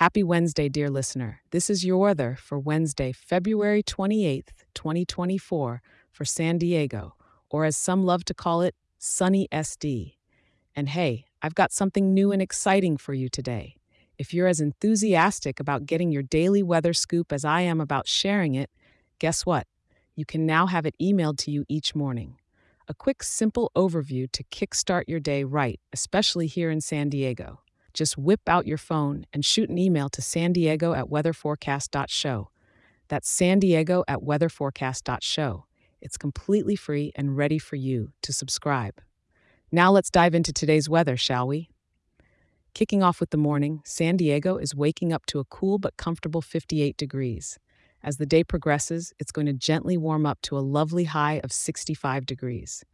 Happy Wednesday, dear listener. This is your weather for Wednesday, February 28th, 2024, for San Diego, or as some love to call it, sunny SD. And hey, I've got something new and exciting for you today. If you're as enthusiastic about getting your daily weather scoop as I am about sharing it, guess what? You can now have it emailed to you each morning. A quick, simple overview to kickstart your day right, especially here in San Diego. Just whip out your phone and shoot an email to san diego at weatherforecast.show. That's san diego at weatherforecast.show. It's completely free and ready for you to subscribe. Now let's dive into today's weather, shall we? Kicking off with the morning, San Diego is waking up to a cool but comfortable 58 degrees. As the day progresses, it's going to gently warm up to a lovely high of 65 degrees.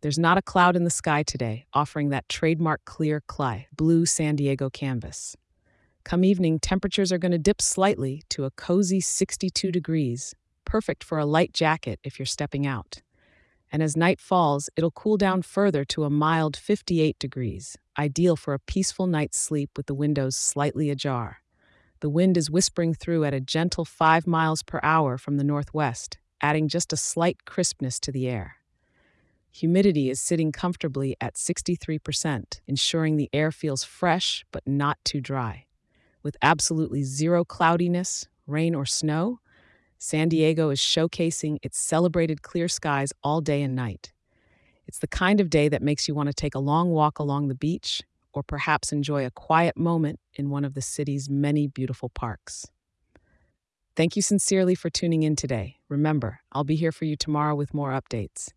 There's not a cloud in the sky today, offering that trademark clear clay, blue San Diego canvas. Come evening, temperatures are going to dip slightly to a cozy 62 degrees, perfect for a light jacket if you're stepping out and as night falls, it'll cool down further to a mild 58 degrees, ideal for a peaceful night's sleep with the windows slightly ajar. The wind is whispering through at a gentle 5 miles per hour from the northwest, adding just a slight crispness to the air. Humidity is sitting comfortably at 63%, ensuring the air feels fresh but not too dry. With absolutely zero cloudiness, rain, or snow, San Diego is showcasing its celebrated clear skies all day and night. It's the kind of day that makes you want to take a long walk along the beach or perhaps enjoy a quiet moment in one of the city's many beautiful parks. Thank you sincerely for tuning in today. Remember, I'll be here for you tomorrow with more updates.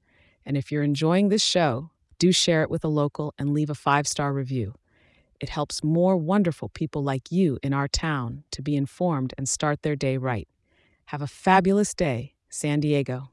And if you're enjoying this show, do share it with a local and leave a five star review. It helps more wonderful people like you in our town to be informed and start their day right. Have a fabulous day, San Diego.